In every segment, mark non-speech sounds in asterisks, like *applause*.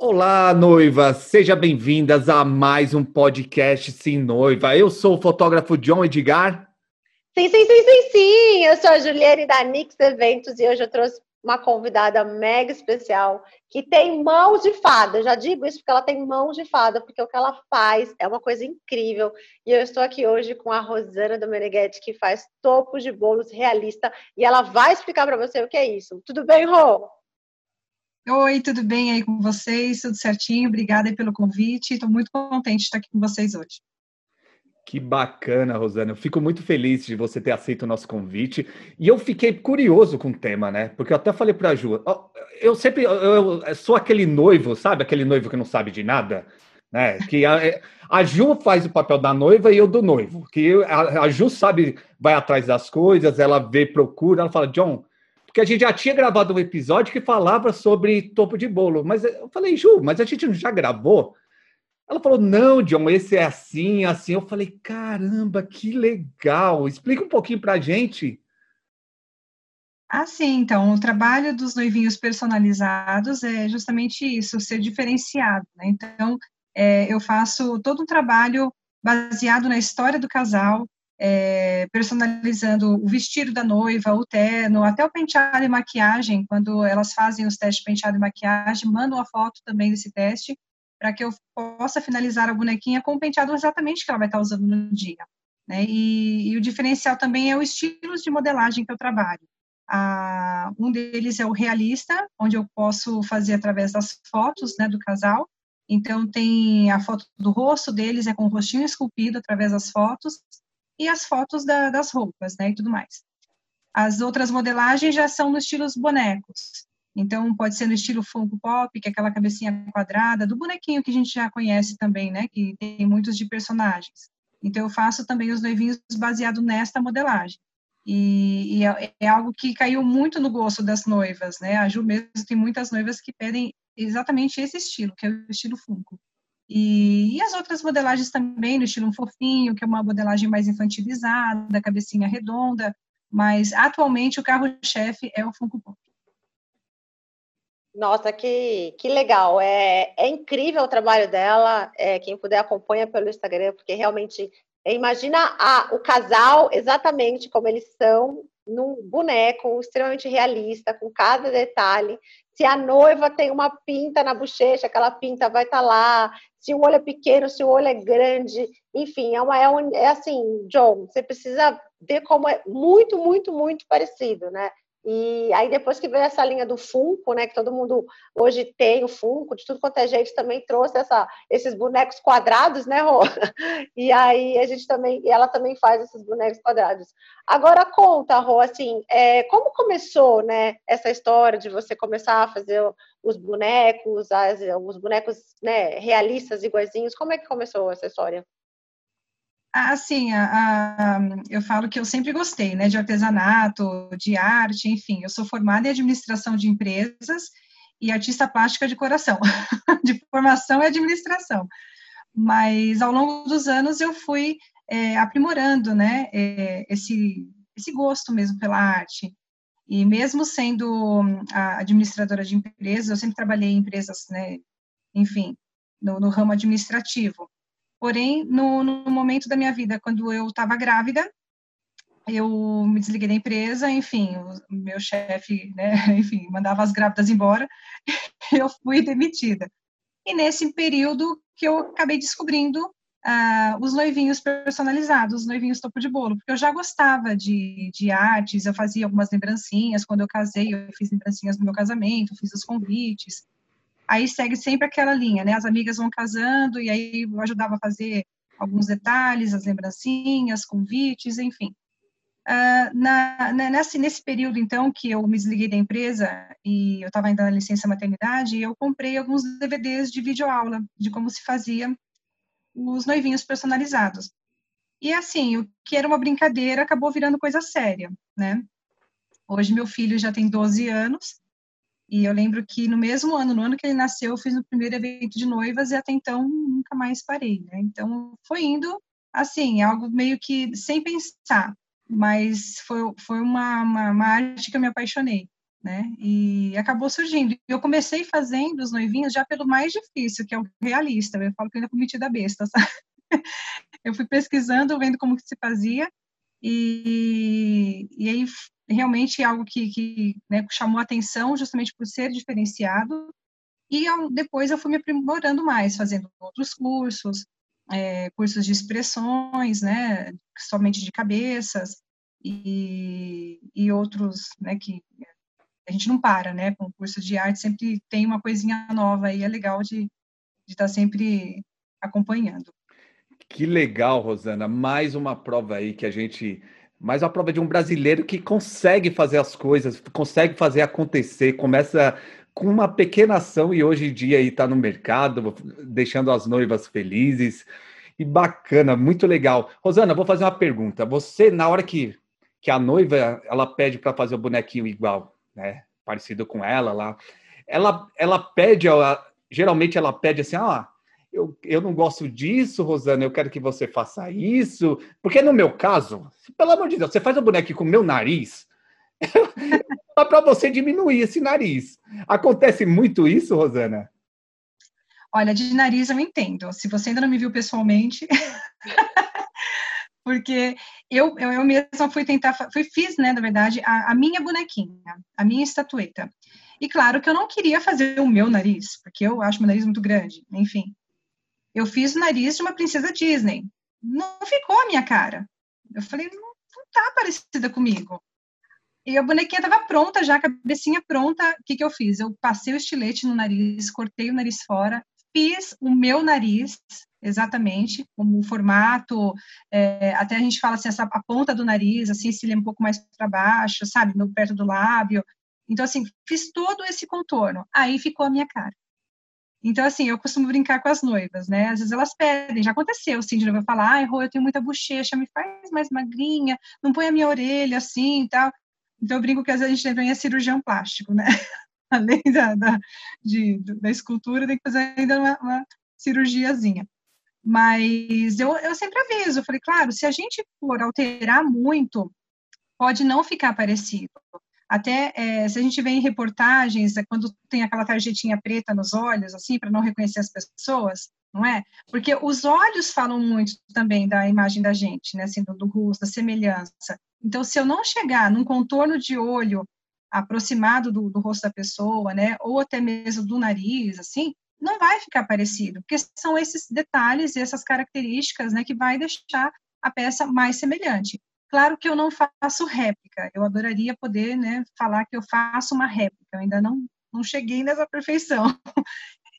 Olá, noivas! Sejam bem-vindas a mais um podcast Sim Noiva. Eu sou o fotógrafo John Edgar. Sim, sim, sim, sim, sim! Eu sou a Juliane da Nix Eventos e hoje eu trouxe uma convidada mega especial que tem mãos de fada. Eu já digo isso porque ela tem mãos de fada, porque o que ela faz é uma coisa incrível. E eu estou aqui hoje com a Rosana Domeneghetti, que faz topos de bolos realista, e ela vai explicar para você o que é isso. Tudo bem, Rô? Oi, tudo bem aí com vocês? Tudo certinho? Obrigada pelo convite. Estou muito contente de estar aqui com vocês hoje. Que bacana, Rosana. Eu fico muito feliz de você ter aceito o nosso convite. E eu fiquei curioso com o tema, né? Porque eu até falei para a Ju, eu sempre eu sou aquele noivo, sabe? Aquele noivo que não sabe de nada, né? Que a, a Ju faz o papel da noiva e eu do noivo. Que a, a Ju sabe, vai atrás das coisas, ela vê, procura, ela fala, John, porque a gente já tinha gravado um episódio que falava sobre topo de bolo. Mas eu falei, Ju, mas a gente não já gravou? Ela falou, não, John, esse é assim, assim. Eu falei, caramba, que legal. Explica um pouquinho pra gente. Ah, sim, então, o trabalho dos noivinhos personalizados é justamente isso, ser diferenciado, né? Então, é, eu faço todo um trabalho baseado na história do casal, é, personalizando o vestido da noiva, o terno, até o penteado e maquiagem, quando elas fazem os testes de penteado e maquiagem, mandam a foto também desse teste, para que eu possa finalizar a bonequinha com o penteado exatamente que ela vai estar usando no dia. Né? E, e, o diferencial também é o estilo de modelagem que eu trabalho. Um deles é o realista, onde eu posso fazer através das fotos né, do casal. Então, tem a foto do rosto deles, é com o rostinho esculpido através das fotos, e as fotos da, das roupas, né, e tudo mais. As outras modelagens já são no estilo bonecos. Então, pode ser no estilo Funko Pop, que é aquela cabecinha quadrada, do bonequinho que a gente já conhece também, né, que tem muitos de personagens. Então, eu faço também os noivinhos baseado nesta modelagem. E, e é, é, algo que caiu muito no gosto das noivas, né? A Ju mesmo tem muitas noivas que pedem exatamente esse estilo, que é o estilo Funko. E, e, as outras modelagens também, no estilo um fofinho, que é uma modelagem mais infantilizada, cabecinha redonda, mas atualmente o carro-chefe é o Funko Pop. Nossa, que, que legal! É, é incrível o trabalho dela. É, quem puder acompanha pelo Instagram, porque realmente é, imagina a, o casal exatamente como eles são num boneco extremamente realista, com cada detalhe. Se a noiva tem uma pinta na bochecha, aquela pinta vai estar tá lá. Se o olho é pequeno, se o olho é grande. Enfim, é, uma, é, um, é assim, John, você precisa ver como é muito, muito, muito parecido, né? E aí, depois que veio essa linha do Funko, né, que todo mundo hoje tem o Funko, de tudo quanto é gente também trouxe essa, esses bonecos quadrados, né, Rô? *laughs* E aí a gente também, ela também faz esses bonecos quadrados. Agora conta, Rô, assim, é, como começou, né, essa história de você começar a fazer os bonecos, as, os bonecos, né, realistas, iguaizinhos, como é que começou essa história? Assim, a, a, eu falo que eu sempre gostei, né, de artesanato, de arte, enfim. Eu sou formada em administração de empresas e artista plástica de coração, *laughs* de formação e administração. Mas ao longo dos anos eu fui é, aprimorando, né, é, esse esse gosto mesmo pela arte. E mesmo sendo a administradora de empresas, eu sempre trabalhei em empresas, né, enfim, no, no ramo administrativo. Porém, no, no momento da minha vida, quando eu estava grávida, eu me desliguei da empresa, enfim, o meu chefe, né, *laughs* enfim, mandava as grávidas embora, *laughs* eu fui demitida. E nesse período que eu acabei descobrindo uh, os noivinhos personalizados, os noivinhos topo de bolo, porque eu já gostava de, de artes, eu fazia algumas lembrancinhas, quando eu casei, eu fiz lembrancinhas no meu casamento, fiz os convites, aí segue sempre aquela linha, né? As amigas vão casando e aí eu ajudava a fazer alguns detalhes, as lembrancinhas, convites, enfim. Uh, na, na, nesse, nesse período, então, que eu me desliguei da empresa e eu estava ainda na licença maternidade, eu comprei alguns DVDs de videoaula de como se fazia os noivinhos personalizados. E assim, o que era uma brincadeira acabou virando coisa séria, né? Hoje meu filho já tem 12 anos e eu lembro que no mesmo ano, no ano que ele nasceu, eu fiz o primeiro evento de noivas e até então nunca mais parei, né? Então foi indo assim, algo meio que sem pensar, mas foi, foi uma, uma, uma arte que eu me apaixonei. né? E acabou surgindo. Eu comecei fazendo os noivinhos já pelo mais difícil, que é o realista. Eu falo que eu ainda fui metida besta, sabe? *laughs* Eu fui pesquisando, vendo como que se fazia, e, e aí realmente é algo que, que né, chamou atenção justamente por ser diferenciado, e eu, depois eu fui me aprimorando mais, fazendo outros cursos, é, cursos de expressões, né, somente de cabeças, e, e outros, né, que a gente não para, né, com o curso de arte sempre tem uma coisinha nova e é legal de estar tá sempre acompanhando. Que legal, Rosana, mais uma prova aí que a gente mais uma prova de um brasileiro que consegue fazer as coisas, consegue fazer acontecer, começa com uma pequena ação e hoje em dia está no mercado, deixando as noivas felizes. E bacana, muito legal. Rosana, vou fazer uma pergunta. Você, na hora que, que a noiva ela pede para fazer o bonequinho igual, né? Parecido com ela lá, ela, ela pede, ela, geralmente ela pede assim, ah, eu, eu não gosto disso, Rosana, eu quero que você faça isso. Porque no meu caso, pelo amor de Deus, você faz o boneco com o meu nariz, *laughs* para você diminuir esse nariz. Acontece muito isso, Rosana? Olha, de nariz eu entendo. Se você ainda não me viu pessoalmente, *laughs* porque eu, eu, eu, mesma fui tentar, fui, fiz, né, na verdade, a, a, minha bonequinha, a minha estatueta. E claro que eu não queria fazer o meu nariz, porque eu acho meu nariz muito grande, enfim. Eu fiz o nariz de uma princesa Disney. Não ficou a minha cara. Eu falei, não, não tá parecida comigo. E a bonequinha estava pronta já, a cabecinha pronta. O que, que eu fiz? Eu passei o estilete no nariz, cortei o nariz fora, fiz o meu nariz, exatamente, como o formato, é, até a gente fala assim, essa, a ponta do nariz, assim, se um pouco mais para baixo, sabe, perto do lábio. Então, assim, fiz todo esse contorno. Aí ficou a minha cara. Então, assim, eu costumo brincar com as noivas, né? Às vezes elas pedem, já aconteceu, assim, de noiva falar, ai, Rô, eu tenho muita bochecha, me faz mais magrinha, não põe a minha orelha assim e tal. Então, eu brinco que às vezes a gente também é cirurgião plástico, né? *laughs* Além da, da, de, da escultura, tem que fazer ainda uma, uma cirurgiazinha. Mas eu, eu sempre aviso, falei, claro, se a gente for alterar muito, pode não ficar parecido. Até é, se a gente vê em reportagens, é quando tem aquela tarjetinha preta nos olhos, assim, para não reconhecer as pessoas, não é? Porque os olhos falam muito também da imagem da gente, né, assim, do, do rosto, da semelhança. Então, se eu não chegar num contorno de olho aproximado do, do rosto da pessoa, né, ou até mesmo do nariz, assim, não vai ficar parecido, porque são esses detalhes e essas características, né, que vai deixar a peça mais semelhante. Claro que eu não faço réplica, eu adoraria poder, né, falar que eu faço uma réplica, eu ainda não, não cheguei nessa perfeição, *laughs*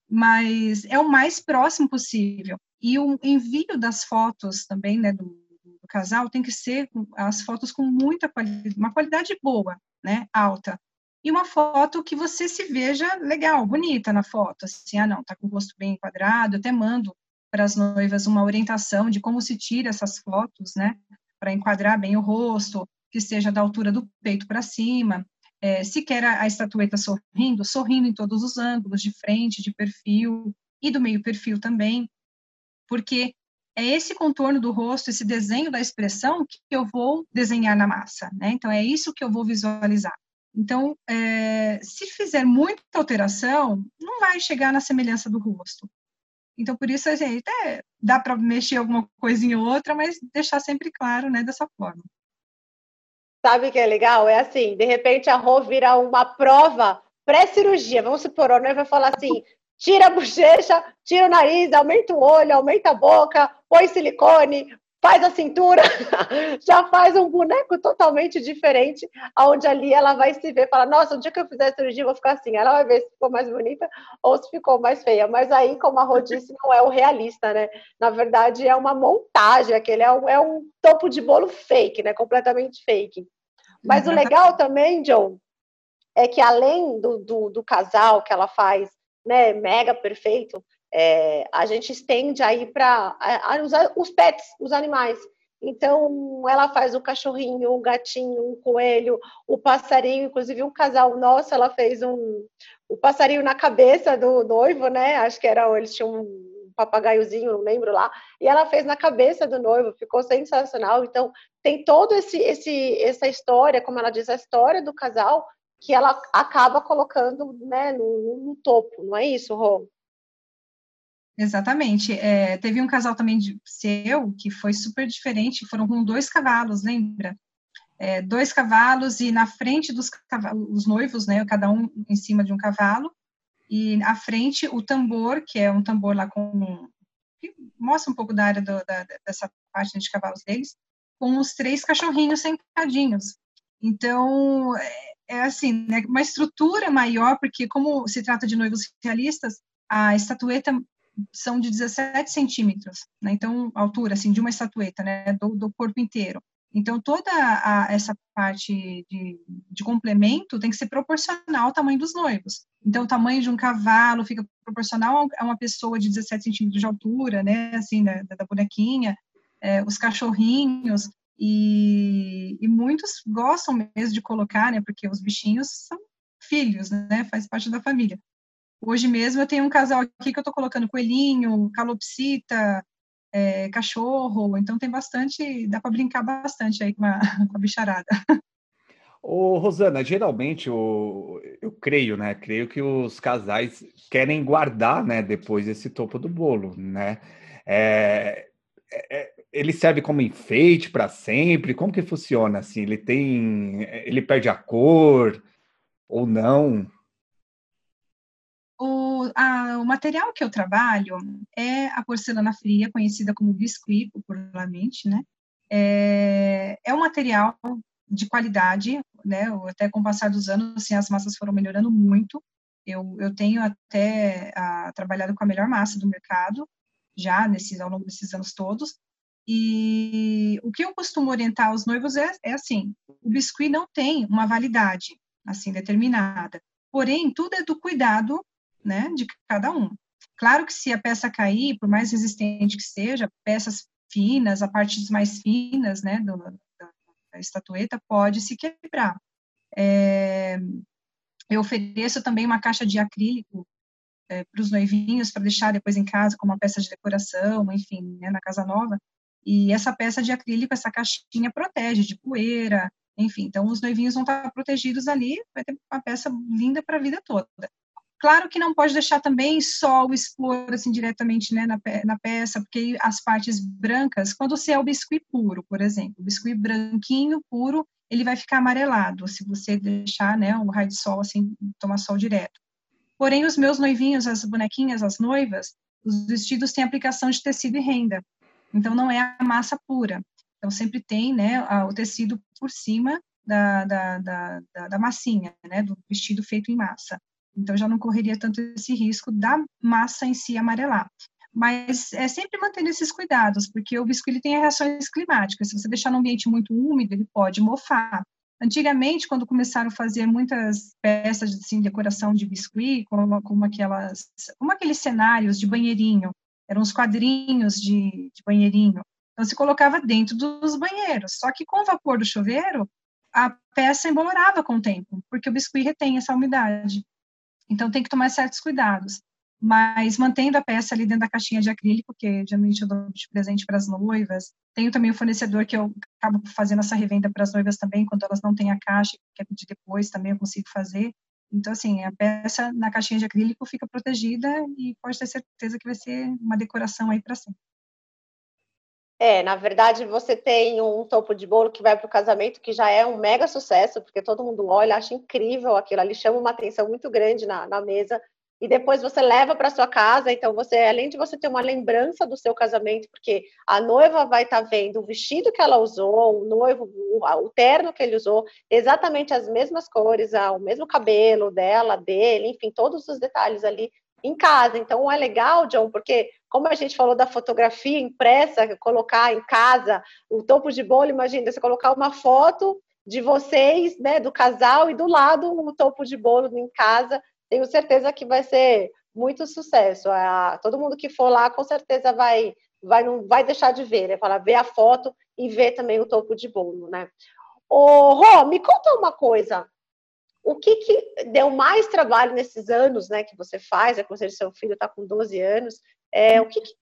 mas é o mais próximo possível. E o envio das fotos também, né, do, do casal tem que ser as fotos com muita qualidade, uma qualidade boa, né, alta. E uma foto que você se veja legal, bonita na foto, assim, ah, não, tá com o rosto bem enquadrado, até mando para as noivas uma orientação de como se tira essas fotos, né, para enquadrar bem o rosto, que seja da altura do peito para cima. É, se quer a, a estatueta sorrindo, sorrindo em todos os ângulos, de frente, de perfil e do meio perfil também, porque é esse contorno do rosto, esse desenho da expressão que eu vou desenhar na massa, né? Então é isso que eu vou visualizar. Então, é, se fizer muita alteração, não vai chegar na semelhança do rosto. Então, por isso, a gente até dá para mexer alguma coisinha ou outra, mas deixar sempre claro, né, dessa forma. Sabe o que é legal? É assim, de repente a Rô vira uma prova pré-cirurgia. Vamos supor, a noiva vai falar assim, tira a bochecha, tira o nariz, aumenta o olho, aumenta a boca, põe silicone, faz a cintura, *laughs* já faz um boneco totalmente diferente, aonde ali ela vai se ver, fala, nossa, o dia que eu fizer a cirurgia eu vou ficar assim, ela vai ver se ficou mais bonita ou se ficou mais feia, mas aí, como a Rô disse, não é o realista, né, na verdade é uma montagem, aquele é um, é um topo de bolo fake, né, completamente fake. Mas o legal também, John, é que além do, do, do casal que ela faz, né, mega perfeito, é, a gente estende aí para os pets, os animais. Então, ela faz o cachorrinho, o gatinho, o coelho, o passarinho, inclusive um casal nosso, ela fez um o passarinho na cabeça do noivo, né? Acho que era, eles tinham um papagaiozinho, não lembro lá, e ela fez na cabeça do noivo, ficou sensacional. Então, tem todo esse esse essa história, como ela diz, a história do casal que ela acaba colocando né, no, no topo, não é isso, Rô? Exatamente. É, teve um casal também de seu que foi super diferente, foram com dois cavalos, lembra? É, dois cavalos e na frente dos cavalos, os noivos, né, cada um em cima de um cavalo, e à frente o tambor, que é um tambor lá com que mostra um pouco da área do, da, dessa parte de cavalos deles, com os três cachorrinhos sentadinhos. Então, é, é assim, né, uma estrutura maior, porque como se trata de noivos realistas, a estatueta são de 17 centímetros, né, então, altura, assim, de uma estatueta, né, do, do corpo inteiro. Então, toda a, essa parte de, de, complemento tem que ser proporcional ao tamanho dos noivos. Então, o tamanho de um cavalo fica proporcional a uma pessoa de 17 centímetros de altura, né, assim, da, da bonequinha, é, os cachorrinhos, e, e, muitos gostam mesmo de colocar, né, porque os bichinhos são filhos, né, faz parte da família. Hoje mesmo eu tenho um casal aqui que eu estou colocando coelhinho, calopsita, é, cachorro, então tem bastante, dá para brincar bastante aí com a, *laughs* com a bicharada. Ô, Rosana, geralmente o, eu creio, né? Creio que os casais querem guardar, né? Depois esse topo do bolo, né? É, é, ele serve como enfeite para sempre? Como que funciona assim? Ele tem, ele perde a cor ou não? A, o material que eu trabalho é a porcelana fria, conhecida como biscuit popularmente, né? É, é um material de qualidade, né? Até com o passar dos anos, assim, as massas foram melhorando muito. Eu, eu tenho até a, trabalhado com a melhor massa do mercado, já nesses, ao longo desses anos todos. E o que eu costumo orientar os noivos é, é assim: o biscuit não tem uma validade assim determinada. Porém, tudo é do cuidado né, de cada um. Claro que se a peça cair, por mais resistente que seja, peças finas, a partes mais finas, né, do, da, da, estatueta, pode se quebrar. É, eu ofereço também uma caixa de acrílico é, para os noivinhos, para deixar depois em casa como uma peça de decoração, enfim, né, na casa nova. E essa peça de acrílico, essa caixinha protege de poeira, enfim. Então, os noivinhos vão estar protegidos ali, vai ter uma peça linda para a vida toda. Claro que não pode deixar também sol expor assim diretamente né, na, pe na peça, porque as partes brancas, quando você é o biscuit puro, por exemplo, o biscuit branquinho puro, ele vai ficar amarelado se você deixar né, um raio de sol assim, tomar sol direto. Porém, os meus noivinhos, as bonequinhas, as noivas, os vestidos têm aplicação de tecido e renda. Então, não é a massa pura. Então, sempre tem né, o tecido por cima da, da, da, da, massinha, né, do vestido feito em massa. Então já não correria tanto esse risco da massa em si amarelar. Mas é sempre mantendo esses cuidados, porque o biscoito ele tem reações climáticas. Se você deixar num ambiente muito úmido, ele pode mofar. Antigamente, quando começaram a fazer muitas peças assim, de decoração de biscuit, como, como, aquelas, como aqueles cenários de banheirinho, eram os quadrinhos de, de banheirinho. Então, se colocava dentro dos banheiros. Só que com o vapor do chuveiro, a peça embolorava com o tempo, porque o biscuit retém essa umidade. Então, tem que tomar certos cuidados. Mas mantendo a peça ali dentro da caixinha de acrílico, que geralmente eu dou de presente para as noivas. Tenho também o fornecedor que eu acabo fazendo essa revenda para as noivas também, quando elas não têm a caixa, quer pedir depois, também eu consigo fazer. Então, assim, a peça na caixinha de acrílico fica protegida e pode ter certeza que vai ser uma decoração aí para sempre. É, na verdade, você tem um topo de bolo que vai para o casamento, que já é um mega sucesso, porque todo mundo olha, acha incrível aquilo ali, chama uma atenção muito grande na, na mesa. E depois você leva para sua casa, então você, além de você ter uma lembrança do seu casamento, porque a noiva vai estar tá vendo o vestido que ela usou, o noivo, o, o terno que ele usou, exatamente as mesmas cores, o mesmo cabelo dela, dele, enfim, todos os detalhes ali em casa. Então é legal, John, porque como a gente falou da fotografia impressa, colocar em casa o topo de bolo, imagina você colocar uma foto de vocês, né, do casal e do lado o topo de bolo em casa. Tenho certeza que vai ser muito sucesso. todo mundo que for lá com certeza vai vai não vai deixar de ver, né? Falar, ver a foto e ver também o topo de bolo, né? Ô, Rô, me conta uma coisa o que, que deu mais trabalho nesses anos né, que você faz, é se seu filho está com 12 anos, é, o que, que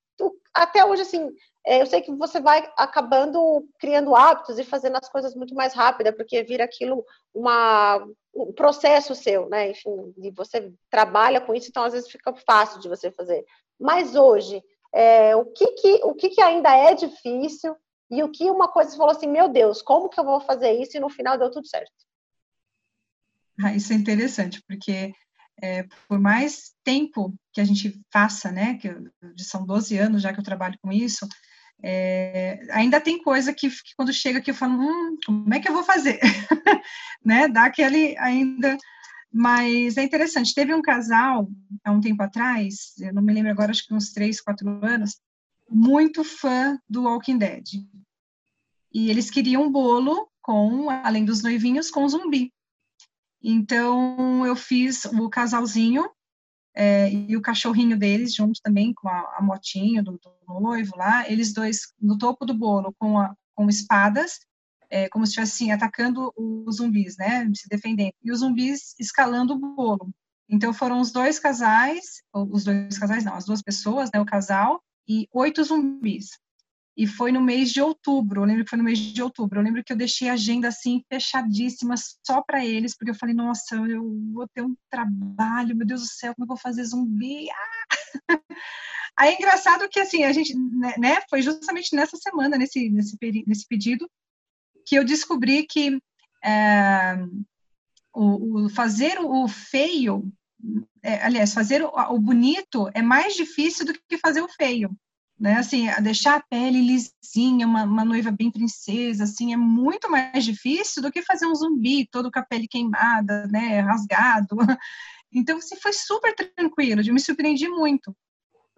até hoje, assim, é, eu sei que você vai acabando criando hábitos e fazendo as coisas muito mais rápida, porque vira aquilo uma, um processo seu, né? Enfim, e você trabalha com isso, então às vezes fica fácil de você fazer. Mas hoje, é, o, que, que, o que, que ainda é difícil e o que uma coisa falou assim, meu Deus, como que eu vou fazer isso? E no final deu tudo certo. Ah, isso é interessante, porque é, por mais tempo que a gente faça, né, que são 12 anos já que eu trabalho com isso, é, ainda tem coisa que, que, quando chega aqui eu falo, hum, como é que eu vou fazer? *laughs* né, dá aquele ainda... Mas é interessante, teve um casal, há um tempo atrás, eu não me lembro agora, acho que uns 3, 4 anos, muito fã do Walking Dead. E eles queriam um bolo com, além dos noivinhos, com zumbi. Então, eu fiz o casalzinho é, e o cachorrinho deles, junto também com a, a motinha do, do, noivo lá, eles dois no topo do bolo com, a, com espadas, é, como se estivessem atacando os zumbis, né, se defendendo, e os zumbis escalando o bolo. Então, foram os dois casais, os dois casais não, as duas pessoas, né, o casal, e oito zumbis e foi no mês de outubro. Eu lembro que foi no mês de outubro. Eu lembro que eu deixei a agenda assim fechadíssima só para eles, porque eu falei, nossa, eu vou ter um trabalho, meu Deus do céu, como eu vou fazer zumbi? Ah! *laughs* Aí é engraçado que assim, a gente, né, né, foi justamente nessa semana, nesse, nesse, nesse pedido, que eu descobri que é, o, o, fazer o feio, é, aliás, fazer o, o bonito é mais difícil do que fazer o feio né? Assim, deixar a pele lisinha, uma, uma, noiva bem princesa, assim, é muito mais difícil do que fazer um zumbi todo com a pele queimada, né? Rasgado. *laughs* Então, assim, foi super tranquilo, eu me surpreendi muito.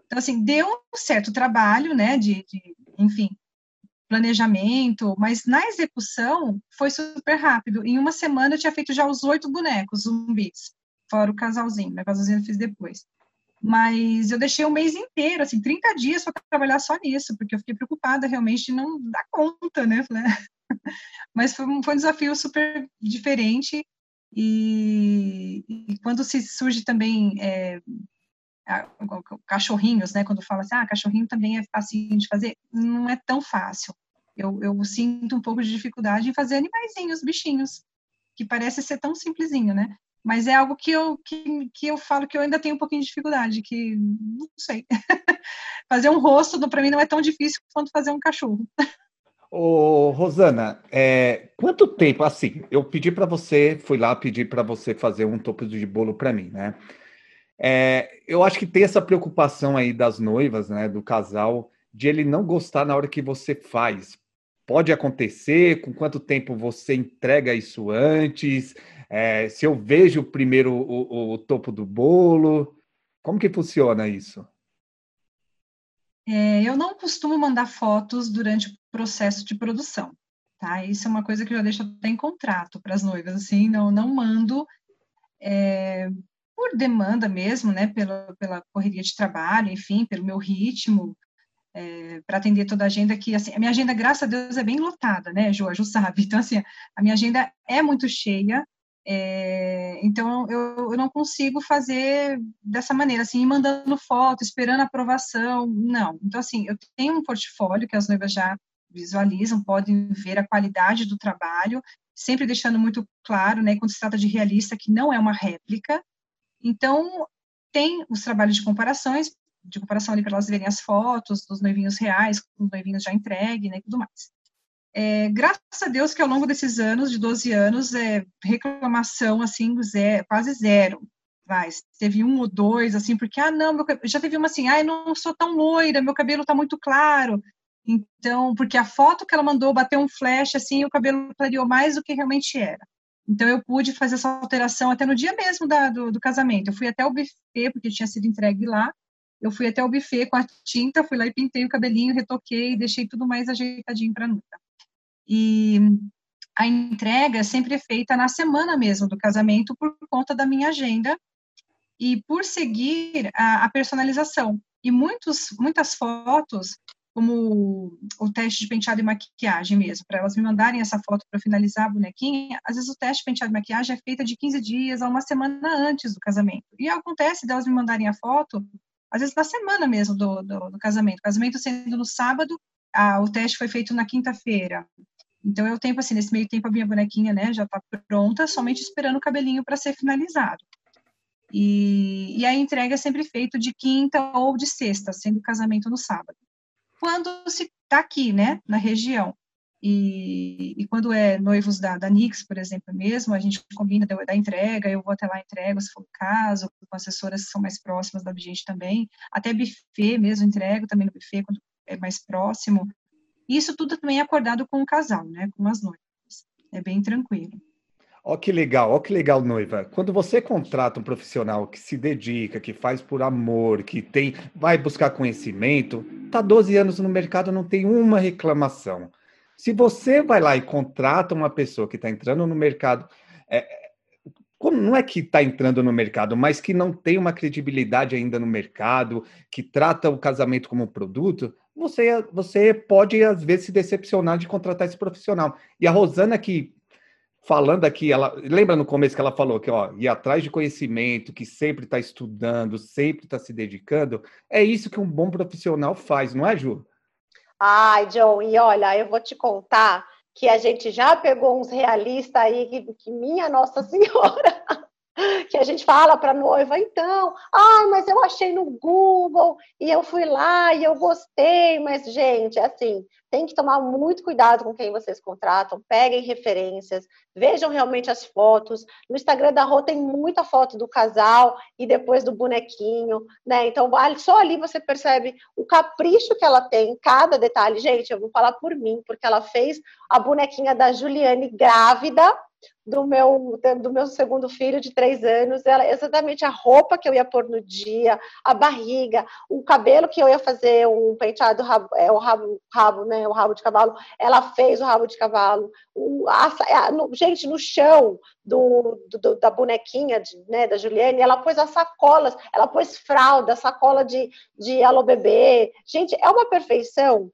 Então, assim, deu um certo trabalho, né? De, de enfim, planejamento, mas na execução foi super rápido. Em uma semana eu tinha feito já os oito bonecos zumbis, fora o casalzinho, né? O casalzinho eu fiz depois. Mas eu deixei o mês inteiro, assim, 30 dias para trabalhar só nisso, porque eu fiquei preocupada realmente de não dar conta, né? *laughs* Mas foi um, foi um desafio super diferente. E, e quando se surge também é, cachorrinhos, né? Quando fala assim, ah, cachorrinho também é fácil de fazer, não é tão fácil. Eu, eu sinto um pouco de dificuldade em fazer animaizinhos, bichinhos, que parece ser tão simplesinho, né? Mas é algo que eu, que, que eu falo que eu ainda tenho um pouquinho de dificuldade, que não sei. *laughs* fazer um rosto, para mim, não é tão difícil quanto fazer um cachorro. Ô, Rosana, é, quanto tempo, assim, eu pedi para você, fui lá pedir para você fazer um topo de bolo para mim, né? É, eu acho que tem essa preocupação aí das noivas, né, do casal, de ele não gostar na hora que você faz. Pode acontecer? Com quanto tempo você entrega isso antes? É, se eu vejo primeiro o, o, o, topo do bolo, como que funciona isso? É, eu não costumo mandar fotos durante o processo de produção, tá? Isso é uma coisa que eu já deixo até em contrato para as noivas, assim, não, não mando é, por demanda mesmo, né? Pela, pela correria de trabalho, enfim, pelo meu ritmo, é, para atender toda a agenda que assim, a minha agenda graças a Deus é bem lotada, né, Ju, a Ju sabe. Então assim, a minha agenda é muito cheia. É, então, eu, eu, não consigo fazer dessa maneira, assim, mandando foto, esperando aprovação, não. Então, assim, eu tenho um portfólio que as noivas já visualizam, podem ver a qualidade do trabalho, sempre deixando muito claro, né, quando se trata de realista, que não é uma réplica. Então, tem os trabalhos de comparações, de comparação ali para elas verem as fotos dos noivinhos reais, com os noivinhos já entregues, né, e tudo mais. É, graças a Deus que ao longo desses anos, de 12 anos, é, reclamação, assim, zero, quase zero. Vai, teve um ou dois, assim, porque, ah, não, meu, já teve uma assim, ah, eu não sou tão loira, meu cabelo tá muito claro. Então, porque a foto que ela mandou bateu um flash, assim, e o cabelo clareou mais do que realmente era. Então, eu pude fazer essa alteração até no dia mesmo da, do, do casamento. Eu fui até o buffet, porque tinha sido entregue lá, eu fui até o buffet com a tinta, fui lá e pintei o cabelinho, retoquei, deixei tudo mais ajeitadinho para a noiva. E a entrega sempre é feita na semana mesmo do casamento por conta da minha agenda e por seguir a, a personalização. E muitos, muitas fotos, como o teste de penteado e maquiagem mesmo, para elas me mandarem essa foto para finalizar a bonequinha, às vezes o teste de penteado e maquiagem é feita de 15 dias a uma semana antes do casamento. E acontece delas me mandarem a foto às vezes na semana mesmo do, do, do casamento. O casamento sendo no sábado, a, o teste foi feito na quinta-feira. Então, eu tenho, assim, nesse meio tempo, a minha bonequinha, né, já está pronta, somente esperando o cabelinho para ser finalizado. E, e, a entrega é sempre feita de quinta ou de sexta, sendo o casamento no sábado. Quando se está aqui, né, na região, e, e, quando é noivos da, da Nix, por exemplo, mesmo, a gente combina da, da entrega, eu vou até lá entrego, se for o caso, com assessoras que são mais próximas da gente também, até buffet mesmo, entrego também no buffet, quando é mais próximo. Isso tudo também é acordado com o casal, né, com as noivas. É bem tranquilo. Ó que legal, ó que legal, noiva. Quando você contrata um profissional que se dedica, que faz por amor, que tem, vai buscar conhecimento, tá 12 anos no mercado, não tem uma reclamação. Se você vai lá e contrata uma pessoa que está entrando no mercado, é, como não é que está entrando no mercado, mas que não tem uma credibilidade ainda no mercado, que trata o casamento como um produto, você, você pode, às vezes, se decepcionar de contratar esse profissional. E a Rosana, que falando aqui, ela lembra no começo que ela falou que ó, ir atrás de conhecimento, que sempre está estudando, sempre está se dedicando, é isso que um bom profissional faz, não é, Ju? Ai, John, e olha, eu vou te contar que a gente já pegou uns realistas aí que, que minha Nossa Senhora, que a gente fala para noiva, então, ai, mas eu achei no Google e eu fui lá e eu gostei, mas gente, é assim, tem que tomar muito cuidado com quem vocês contratam, peguem referências, vejam realmente as fotos. No Instagram da Rô tem muita foto do casal e depois do bonequinho, né? Então, só ali você percebe o capricho que ela tem em cada detalhe. Gente, eu vou falar por mim, porque ela fez a bonequinha da Juliane grávida do meu, do meu segundo filho de três anos, ela exatamente a roupa que eu ia pôr no dia, a barriga, o cabelo que eu ia fazer, um penteado, rabo, é, o rabo, rabo, né, o rabo de cavalo, ela fez o rabo de cavalo, o, a, a, no, gente, no chão do, do, da bonequinha, de, né, da Juliane, ela pôs as sacolas, ela pôs fralda, sacola de, de alô bebê, gente, é uma perfeição,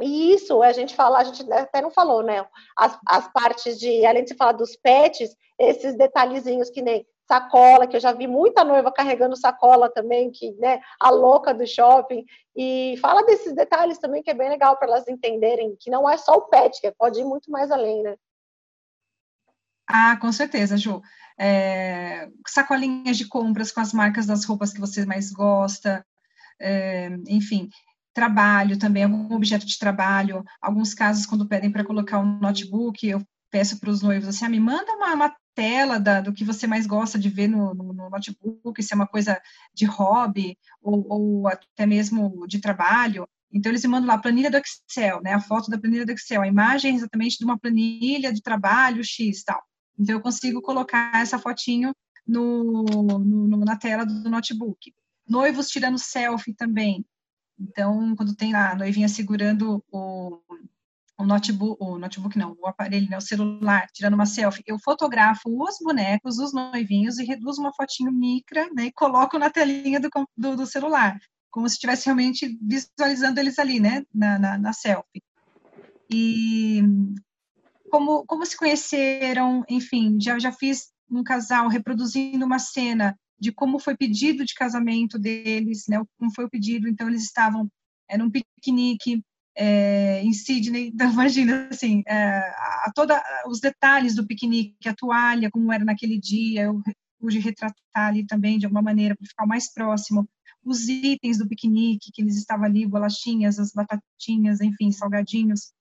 e isso a gente fala, a gente até não falou, né? As, as partes de, além de se falar dos pets, esses detalhezinhos que nem sacola, que eu já vi muita noiva carregando sacola também, que, né, a louca do shopping. E fala desses detalhes também que é bem legal para elas entenderem que não é só o pet, que pode ir muito mais além, né? Ah, com certeza, Ju. É, sacolinhas de compras com as marcas das roupas que você mais gosta, é, enfim, trabalho também, algum objeto de trabalho. Alguns casos, quando pedem para colocar um notebook, eu peço para os noivos assim, ah, me manda uma, uma tela da, do que você mais gosta de ver no, no, no, notebook, se é uma coisa de hobby ou, ou até mesmo de trabalho. Então, eles me mandam lá a planilha do Excel, né, a foto da planilha do Excel, a imagem exatamente de uma planilha de trabalho X tal. Então, eu consigo colocar essa fotinho no, no, na tela do notebook. Noivos tirando selfie também. Então, quando tem lá a noivinha segurando o, o notebook, o notebook não, o aparelho, né, o celular, tirando uma selfie, eu fotografo os bonecos, os noivinhos e reduzo uma fotinho micra, né, e coloco na telinha do, do, do celular, como se estivesse realmente visualizando eles ali, né, na, na, na selfie. E como, como se conheceram, enfim, já, já fiz um casal reproduzindo uma cena de como foi pedido de casamento deles, né, como foi o pedido, então eles estavam era um piquenique é, em Sydney, *laughs* então imagina assim, é, a, toda os detalhes do piquenique, a toalha, como era naquele dia, eu pude retratar ali também de alguma maneira para ficar mais próximo, os itens do piquenique que eles estavam ali, bolachinhas, as batatinhas, enfim, salgadinhos,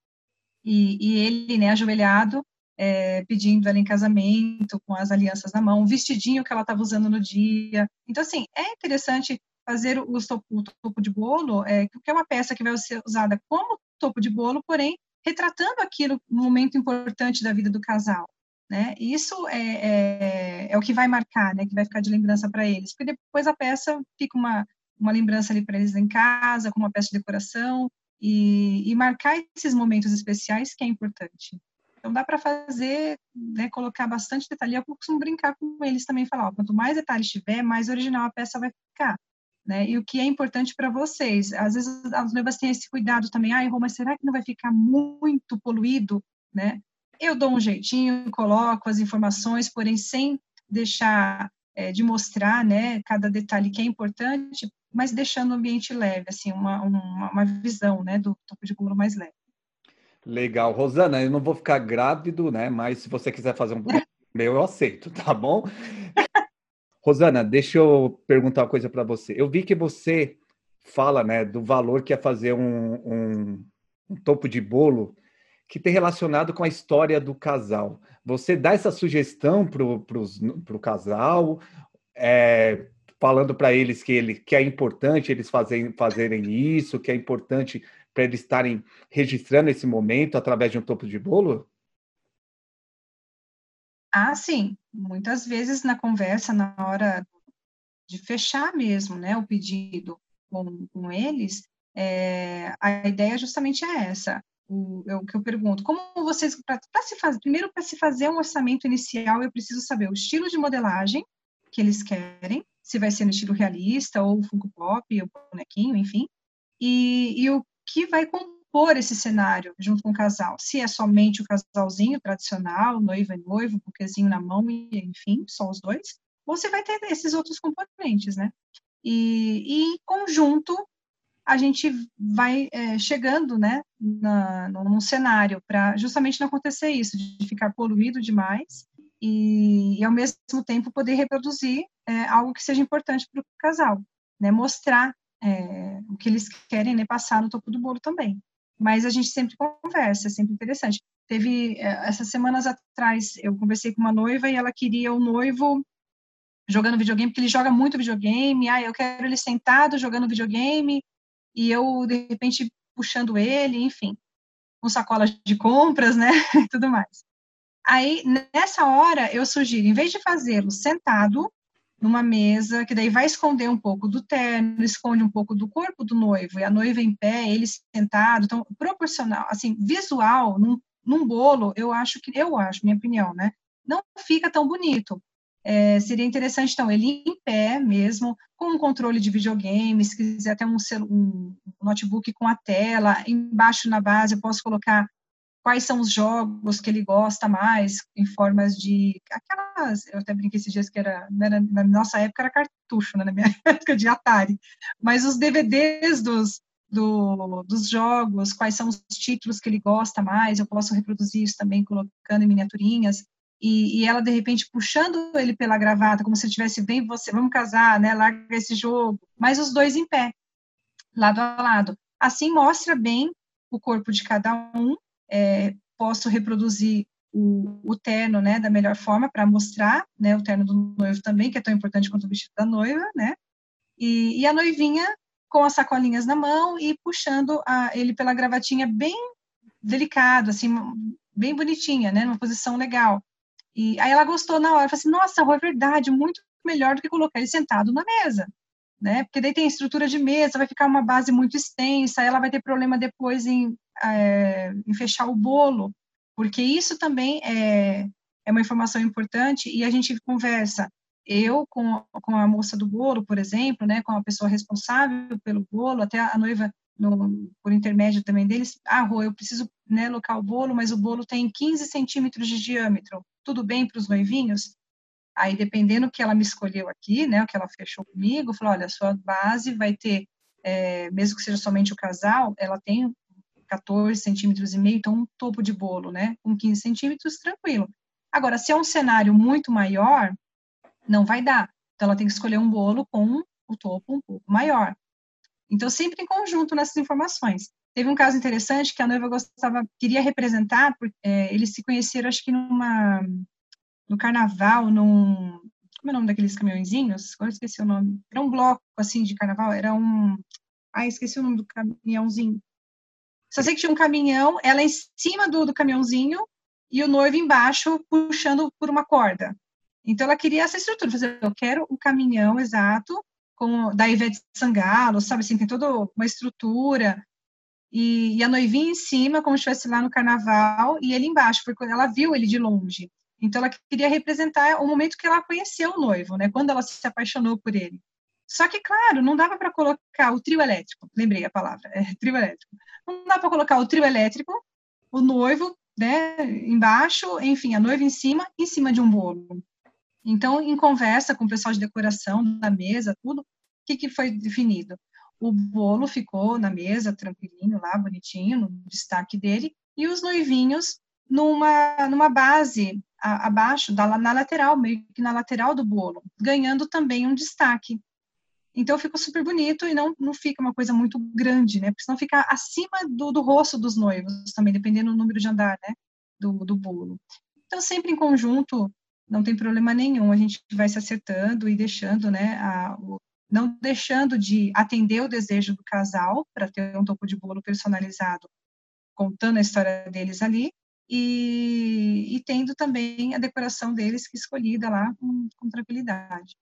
e, e ele, né, ajoelhado, é, pedindo ela em casamento, com as alianças na mão, o vestidinho que ela estava usando no dia. Então, assim, é interessante fazer o o topo de bolo, é, que é uma peça que vai ser usada como topo de bolo, porém, retratando aquilo, um momento importante da vida do casal. Né? Isso é, é, é o que vai marcar, né? que vai ficar de lembrança para eles, porque depois a peça fica uma, uma lembrança ali para eles em casa, com uma peça de decoração, e, e marcar esses momentos especiais que é importante. Então dá para fazer, né, colocar bastante detalhe. Eu costumo brincar com eles também, falar, ó, quanto mais detalhes tiver, mais original a peça vai ficar. Né? E o que é importante para vocês. Às vezes as noivas têm esse cuidado também, ai, Rô, mas será que não vai ficar muito poluído, né? Eu dou um jeitinho, coloco as informações, porém sem deixar é, de mostrar, né, cada detalhe que é importante, mas deixando o ambiente leve, assim, uma, uma, uma visão, né, do topo de bolo mais leve. Legal. Rosana, eu não vou ficar grávido, né? Mas se você quiser fazer um *laughs* meu, eu aceito, tá bom? Rosana, deixa eu perguntar uma coisa para você. Eu vi que você fala, né, do valor que é fazer um, um, um topo de bolo que tem relacionado com a história do casal. Você dá essa sugestão para o casal, é, falando para eles que, ele, que é importante eles fazerem, fazerem isso, que é importante para eles estarem registrando esse momento através de um topo de bolo? Ah, sim. Muitas vezes na conversa, na hora de fechar mesmo, né, o pedido com, com eles, é, a ideia justamente é essa. O, é o que eu pergunto, como vocês, para se fazer, primeiro para se fazer um orçamento inicial, eu preciso saber o estilo de modelagem que eles querem, se vai ser no estilo realista ou Funko Pop, ou bonequinho, enfim, e, e o que vai compor esse cenário junto com o casal. Se é somente o casalzinho tradicional, noiva e noivo, buquezinho na mão, e enfim, só os dois, se vai ter esses outros componentes, né? E, e em conjunto, a gente vai é, chegando, né, na, num cenário para justamente não acontecer isso, de ficar poluído demais e, e ao mesmo tempo poder reproduzir é, algo que seja importante para o casal, né, mostrar é, o que eles querem né, passar no topo do bolo também. Mas a gente sempre conversa, é sempre interessante. Teve, é, essas semanas atrás, eu conversei com uma noiva e ela queria o noivo jogando videogame, porque ele joga muito videogame, ah, eu quero ele sentado jogando videogame, e eu, de repente, puxando ele, enfim, com sacolas de compras, né, *laughs* e tudo mais. Aí, nessa hora, eu sugiro, em vez de fazê-lo sentado, numa mesa, que daí vai esconder um pouco do terno, esconde um pouco do corpo do noivo, e a noiva em pé, ele sentado, então, proporcional, assim, visual, num, num bolo, eu acho que, eu acho, minha opinião, né, não fica tão bonito. É, seria interessante, então, ele em pé mesmo, com um controle de videogame, se quiser até um, um notebook com a tela, embaixo na base eu posso colocar quais são os jogos que ele gosta mais, em formas de aquelas, eu até brinquei esses dias que era, era na nossa época era cartucho, né, na minha *laughs* época de Atari, mas os DVDs dos, do, dos jogos, quais são os títulos que ele gosta mais, eu posso reproduzir isso também colocando em miniaturinhas, e, e ela de repente puxando ele pela gravata, como se ele tivesse bem você, vamos casar, né, larga esse jogo, mas os dois em pé, lado a lado. Assim mostra bem o corpo de cada um é, posso reproduzir o, o, terno, né, da melhor forma para mostrar, né, o terno do noivo também, que é tão importante quanto o vestido da noiva, né, e, e a noivinha com as sacolinhas na mão e puxando a, ele pela gravatinha bem delicado, assim, bem bonitinha, né, numa posição legal. E aí ela gostou na hora, falou assim, nossa, é verdade, muito melhor do que colocar ele sentado na mesa, né? Porque daí tem estrutura de mesa, vai ficar uma base muito extensa, ela vai ter problema depois em é, em fechar o bolo, porque isso também é, é uma informação importante e a gente conversa, eu com, com a moça do bolo, por exemplo, né, com a pessoa responsável pelo bolo, até a noiva no, por intermédio também deles, ah, Rô, eu preciso né, locar o bolo, mas o bolo tem 15 centímetros de diâmetro, tudo bem para os noivinhos? Aí, dependendo do que ela me escolheu aqui, né, o que ela fechou comigo, falou, olha, a sua base vai ter, é, mesmo que seja somente o casal, ela tem 14 centímetros e meio, então um topo de bolo, né? Com 15 centímetros, tranquilo. Agora, se é um cenário muito maior, não vai dar. Então, ela tem que escolher um bolo com o topo um pouco maior. Então, sempre em conjunto nessas informações. Teve um caso interessante que a noiva gostava, queria representar, porque é, eles se conheceram, acho que numa, no carnaval, num, como é o nome daqueles caminhãozinhos? Agora esqueci o nome. Era um bloco, assim, de carnaval, era um, ah, esqueci o nome do caminhãozinho. Só sei que tinha um caminhão, ela em cima do, do caminhãozinho e o noivo embaixo puxando por uma corda. Então ela queria essa estrutura, fazer, eu quero o caminhão exato, com da Ivete Sangalo, sabe assim, tem toda uma estrutura. E, e a noivinha em cima, como se estivesse lá no carnaval, e ele embaixo, porque ela viu ele de longe. Então ela queria representar o momento que ela conheceu o noivo, né? Quando ela se apaixonou por ele. Só que, claro, não dava para colocar o trio elétrico, lembrei a palavra, é, trio elétrico. Não dá para colocar o trio elétrico, o noivo, né, embaixo, enfim, a noiva em cima, em cima de um bolo. Então, em conversa com o pessoal de decoração da mesa, tudo, que, que foi definido? O bolo ficou na mesa, tranquilinho lá, bonitinho, no destaque dele, e os noivinhos numa, numa base a, abaixo, da, na lateral, meio que na lateral do bolo, ganhando também um destaque. Então ficou super bonito e não, não fica uma coisa muito grande, né? Porque senão fica acima do, do rosto dos noivos também, dependendo do número de andar, né? Do, do bolo. Então sempre em conjunto, não tem problema nenhum, a gente vai se acertando e deixando, né? A, o, não deixando de atender o desejo do casal para ter um topo de bolo personalizado, contando a história deles ali, e, e tendo também a decoração deles que escolhida lá com, com tranquilidade.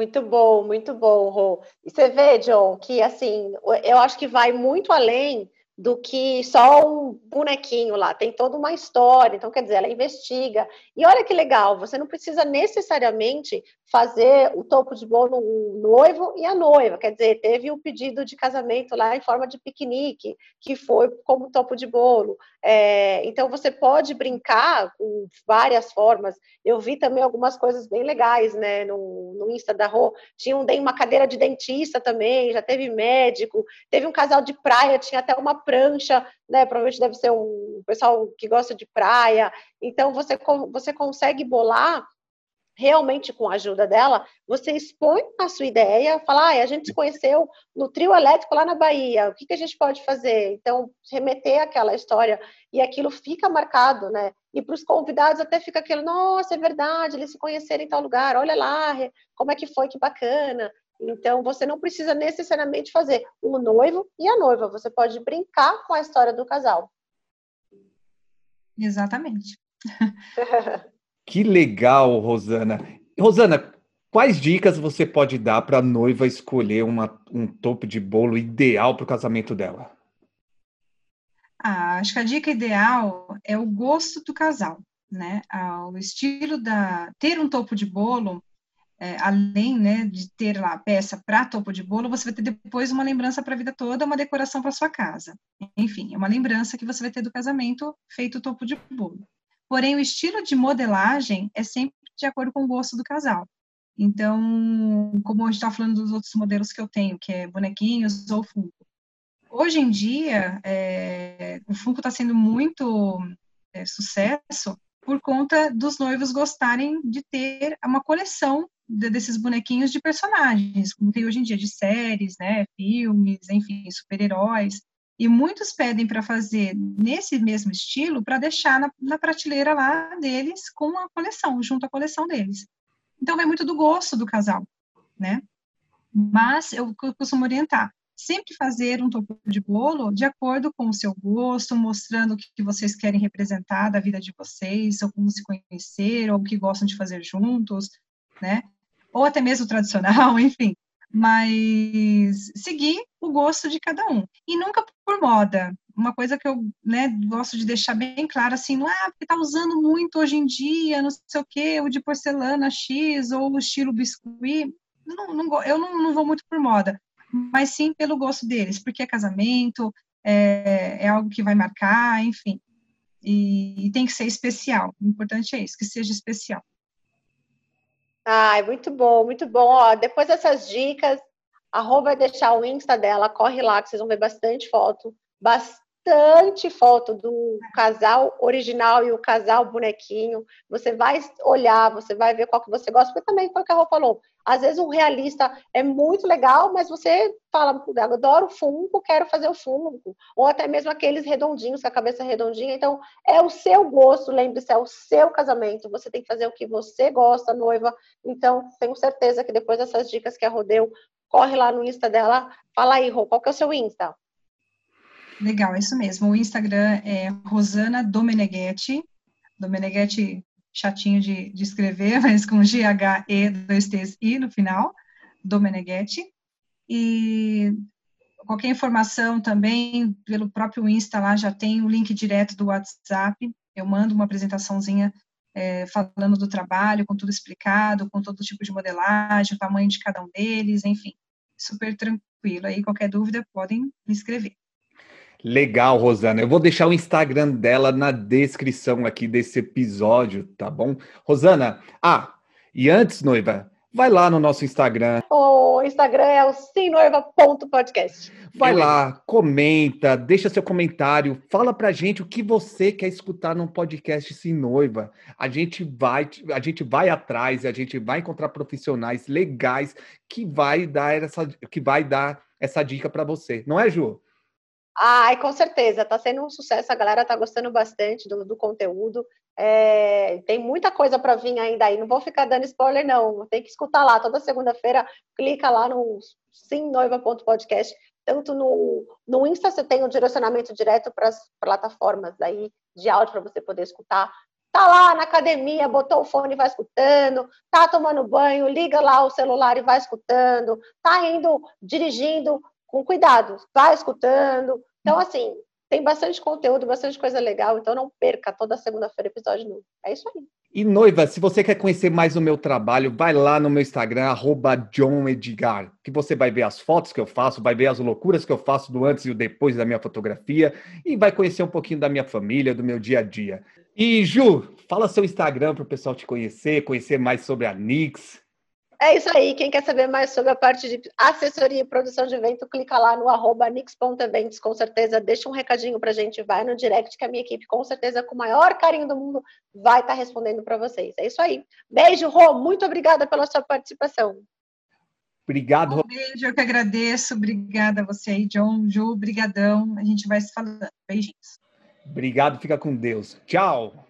Muito bom, muito bom, Rô. E você vê, John, que assim, eu acho que vai muito além do que só um bonequinho lá, tem toda uma história, então quer dizer, ela investiga. E olha que legal, você não precisa necessariamente fazer o topo de bolo o noivo e a noiva, quer dizer, teve um pedido de casamento lá em forma de piquenique, que foi como topo de bolo. É, então você pode brincar com várias formas. Eu vi também algumas coisas bem legais, né, no, no Insta da Rô, tinha um, uma cadeira de dentista também, já teve médico, teve um casal de praia, tinha até uma prancha, né? Provavelmente deve ser um pessoal que gosta de praia. Então você, você consegue bolar realmente com a ajuda dela, você expõe a sua ideia, fala, ah, a gente se conheceu no trio elétrico lá na Bahia, o que, que a gente pode fazer? Então, remeter aquela história e aquilo fica marcado, né? E para os convidados até fica aquilo, nossa, é verdade, eles se conheceram em tal lugar, olha lá, como é que foi, que bacana. Então, você não precisa necessariamente fazer o noivo e a noiva, você pode brincar com a história do casal. Exatamente. *laughs* que legal, Rosana. Rosana, quais dicas você pode dar para a noiva escolher uma, um topo de bolo ideal para o casamento dela? Ah, acho que a dica ideal é o gosto do casal, né? Ah, o estilo da ter um topo de bolo é, além né, de ter lá a peça para topo de bolo, você vai ter depois uma lembrança para a vida toda, uma decoração para sua casa. Enfim, é uma lembrança que você vai ter do casamento feito topo de bolo. Porém, o estilo de modelagem é sempre de acordo com o gosto do casal. Então, como a gente está falando dos outros modelos que eu tenho, que é bonequinhos ou Funko. Hoje em dia, é, o Funko está sendo muito é, sucesso por conta dos noivos gostarem de ter uma coleção desses bonequinhos de personagens, como tem hoje em dia de séries, né, filmes, enfim, super-heróis. E muitos pedem para fazer nesse mesmo estilo para deixar na, na, prateleira lá deles com a coleção, junto à coleção deles. Então vai muito do gosto do casal, né? Mas eu costumo orientar, sempre fazer um topo de bolo de acordo com o seu gosto, mostrando o que vocês querem representar da vida de vocês, ou como se conhecer, ou o que gostam de fazer juntos, né? ou até mesmo *laughs* tradicional, enfim, mas seguir o gosto de cada um. E nunca por moda. Uma coisa que eu né, gosto de deixar bem claro, assim, não é porque está usando muito hoje em dia, não sei o quê, o de porcelana X ou o estilo biscuit. Não, não, eu não, não vou muito por moda, mas sim pelo gosto deles, porque é casamento, é, é algo que vai marcar, enfim. E, e tem que ser especial. O importante é isso, que seja especial. Ai, muito bom, muito bom. Ó, depois dessas dicas, a Rô vai deixar o Insta dela, corre lá que vocês vão ver bastante foto, bastante foto do casal original e o casal bonequinho. Você vai olhar, você vai ver qual que você gosta, porque também foi o que a Rô falou. Às vezes um realista é muito legal, mas você fala, adoro Funko, quero fazer o Funko. Ou até mesmo aqueles redondinhos, com a cabeça redondinha. Então, é o seu gosto, lembre-se, é o seu casamento. Você tem que fazer o que você gosta, noiva. Então, tenho certeza que depois dessas dicas que a Rodeu, corre lá no Insta dela. Fala aí, Rô, qual que é o seu Insta? Legal, é isso mesmo. O Instagram é Rosana Domeneghetti. Domeneghetti chatinho de, de escrever, *laughs* mas com G-H-E, dois T's I no final, do Meneghetti. E qualquer informação também, pelo próprio Insta lá, já tem o link direto do WhatsApp. Eu mando uma apresentaçãozinha é, falando do trabalho, com tudo explicado, com todo tipo de modelagem, o tamanho de cada um deles, enfim, super tranquilo. Aí, qualquer dúvida, podem me escrever. Legal, Rosana. Eu vou deixar o Instagram dela na descrição aqui desse episódio, tá bom? Rosana, ah, e antes, noiva, Vai lá no nosso Instagram. O Instagram é o simnoiva.podcast. Vai lá, comenta, deixa seu comentário, fala pra gente o que você quer escutar num podcast Sim Noiva. A gente vai, a gente vai atrás, a gente vai encontrar profissionais legais que vai dar essa, que vai dar essa dica para você. Não é, Ju? Ai, com certeza, está sendo um sucesso, a galera está gostando bastante do, do conteúdo. É, tem muita coisa para vir ainda aí, não vou ficar dando spoiler, não. Tem que escutar lá, toda segunda-feira, clica lá no simnoiva.podcast. Tanto no, no Insta você tem o um direcionamento direto para as plataformas aí de áudio para você poder escutar. Tá lá na academia, botou o fone e vai escutando, tá tomando banho, liga lá o celular e vai escutando, tá indo dirigindo, com cuidado, vai escutando. Então, assim, tem bastante conteúdo, bastante coisa legal, então não perca toda segunda-feira episódio novo. É isso aí. E noiva, se você quer conhecer mais o meu trabalho, vai lá no meu Instagram, arroba John Edgar, que você vai ver as fotos que eu faço, vai ver as loucuras que eu faço do antes e o depois da minha fotografia e vai conhecer um pouquinho da minha família, do meu dia a dia. E Ju, fala seu Instagram para o pessoal te conhecer, conhecer mais sobre a Nix. É isso aí. Quem quer saber mais sobre a parte de assessoria e produção de evento, clica lá no arroba nix.eventos, com certeza. Deixa um recadinho pra gente, vai no direct que a minha equipe, com certeza, com o maior carinho do mundo, vai estar tá respondendo para vocês. É isso aí. Beijo, Rô. Muito obrigada pela sua participação. Obrigado. Um beijo, eu que agradeço. Obrigada a você aí, John, Ju, brigadão. A gente vai se falando. Beijinhos. Obrigado, fica com Deus. Tchau.